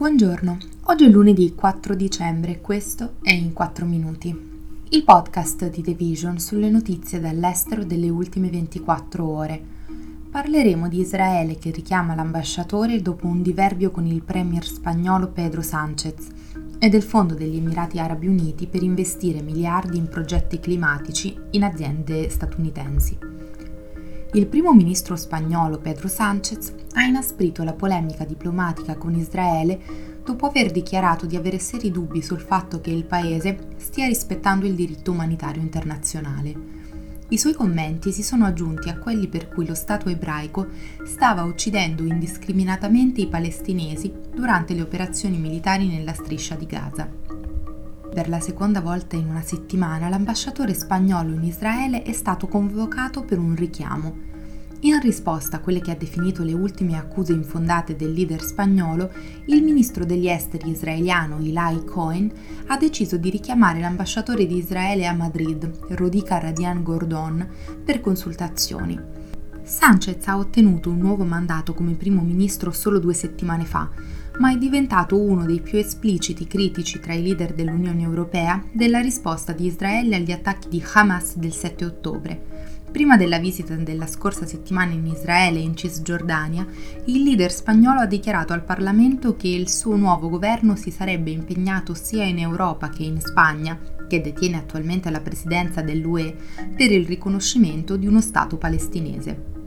Buongiorno, oggi è lunedì 4 dicembre e questo è In 4 Minuti, il podcast di The Vision sulle notizie dall'estero delle ultime 24 ore. Parleremo di Israele che richiama l'ambasciatore dopo un diverbio con il premier spagnolo Pedro Sánchez e del Fondo degli Emirati Arabi Uniti per investire miliardi in progetti climatici in aziende statunitensi. Il primo ministro spagnolo Pedro Sánchez ha inasprito la polemica diplomatica con Israele dopo aver dichiarato di avere seri dubbi sul fatto che il paese stia rispettando il diritto umanitario internazionale. I suoi commenti si sono aggiunti a quelli per cui lo Stato ebraico stava uccidendo indiscriminatamente i palestinesi durante le operazioni militari nella striscia di Gaza. Per la seconda volta in una settimana l'ambasciatore spagnolo in Israele è stato convocato per un richiamo. In risposta a quelle che ha definito le ultime accuse infondate del leader spagnolo, il ministro degli esteri israeliano Eli Cohen ha deciso di richiamare l'ambasciatore di Israele a Madrid, Rodica Radian Gordon, per consultazioni. Sanchez ha ottenuto un nuovo mandato come primo ministro solo due settimane fa, ma è diventato uno dei più espliciti critici tra i leader dell'Unione Europea della risposta di Israele agli attacchi di Hamas del 7 ottobre. Prima della visita della scorsa settimana in Israele e in Cisgiordania, il leader spagnolo ha dichiarato al Parlamento che il suo nuovo governo si sarebbe impegnato sia in Europa che in Spagna, che detiene attualmente la presidenza dell'UE, per il riconoscimento di uno Stato palestinese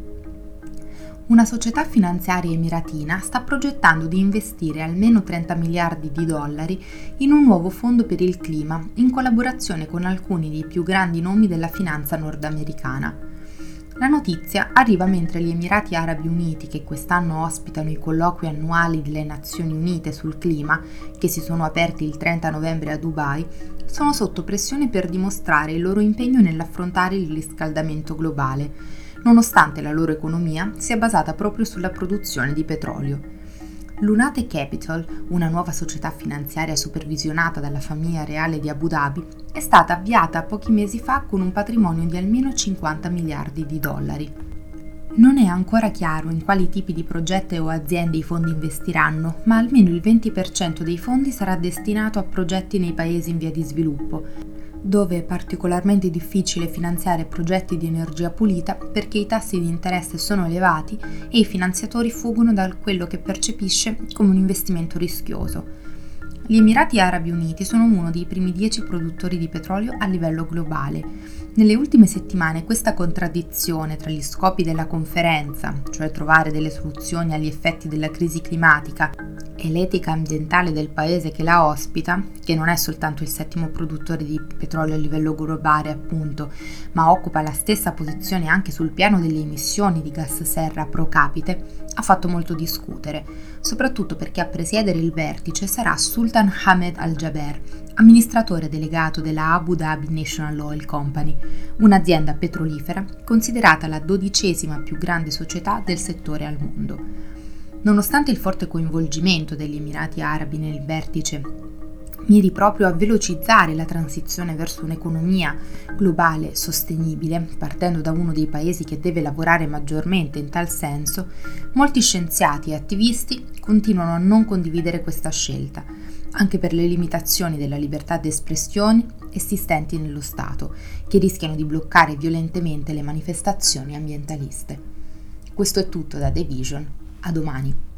una società finanziaria emiratina sta progettando di investire almeno 30 miliardi di dollari in un nuovo fondo per il clima, in collaborazione con alcuni dei più grandi nomi della finanza nordamericana. La notizia arriva mentre gli Emirati Arabi Uniti, che quest'anno ospitano i colloqui annuali delle Nazioni Unite sul clima, che si sono aperti il 30 novembre a Dubai, sono sotto pressione per dimostrare il loro impegno nell'affrontare il riscaldamento globale nonostante la loro economia sia basata proprio sulla produzione di petrolio. Lunate Capital, una nuova società finanziaria supervisionata dalla famiglia reale di Abu Dhabi, è stata avviata pochi mesi fa con un patrimonio di almeno 50 miliardi di dollari. Non è ancora chiaro in quali tipi di progetti o aziende i fondi investiranno, ma almeno il 20% dei fondi sarà destinato a progetti nei paesi in via di sviluppo, dove è particolarmente difficile finanziare progetti di energia pulita perché i tassi di interesse sono elevati e i finanziatori fuggono da quello che percepisce come un investimento rischioso. Gli Emirati Arabi Uniti sono uno dei primi dieci produttori di petrolio a livello globale. Nelle ultime settimane questa contraddizione tra gli scopi della conferenza, cioè trovare delle soluzioni agli effetti della crisi climatica, e l'etica ambientale del paese che la ospita, che non è soltanto il settimo produttore di petrolio a livello globale appunto, ma occupa la stessa posizione anche sul piano delle emissioni di gas serra pro capite, ha fatto molto discutere, soprattutto perché a presiedere il vertice sarà Sultan Ahmed Al-Jaber, amministratore delegato della Abu Dhabi National Oil Company, un'azienda petrolifera considerata la dodicesima più grande società del settore al mondo. Nonostante il forte coinvolgimento degli Emirati Arabi nel vertice miri proprio a velocizzare la transizione verso un'economia globale sostenibile, partendo da uno dei paesi che deve lavorare maggiormente in tal senso, molti scienziati e attivisti continuano a non condividere questa scelta, anche per le limitazioni della libertà d'espressione esistenti nello Stato, che rischiano di bloccare violentemente le manifestazioni ambientaliste. Questo è tutto da The Vision. A domani.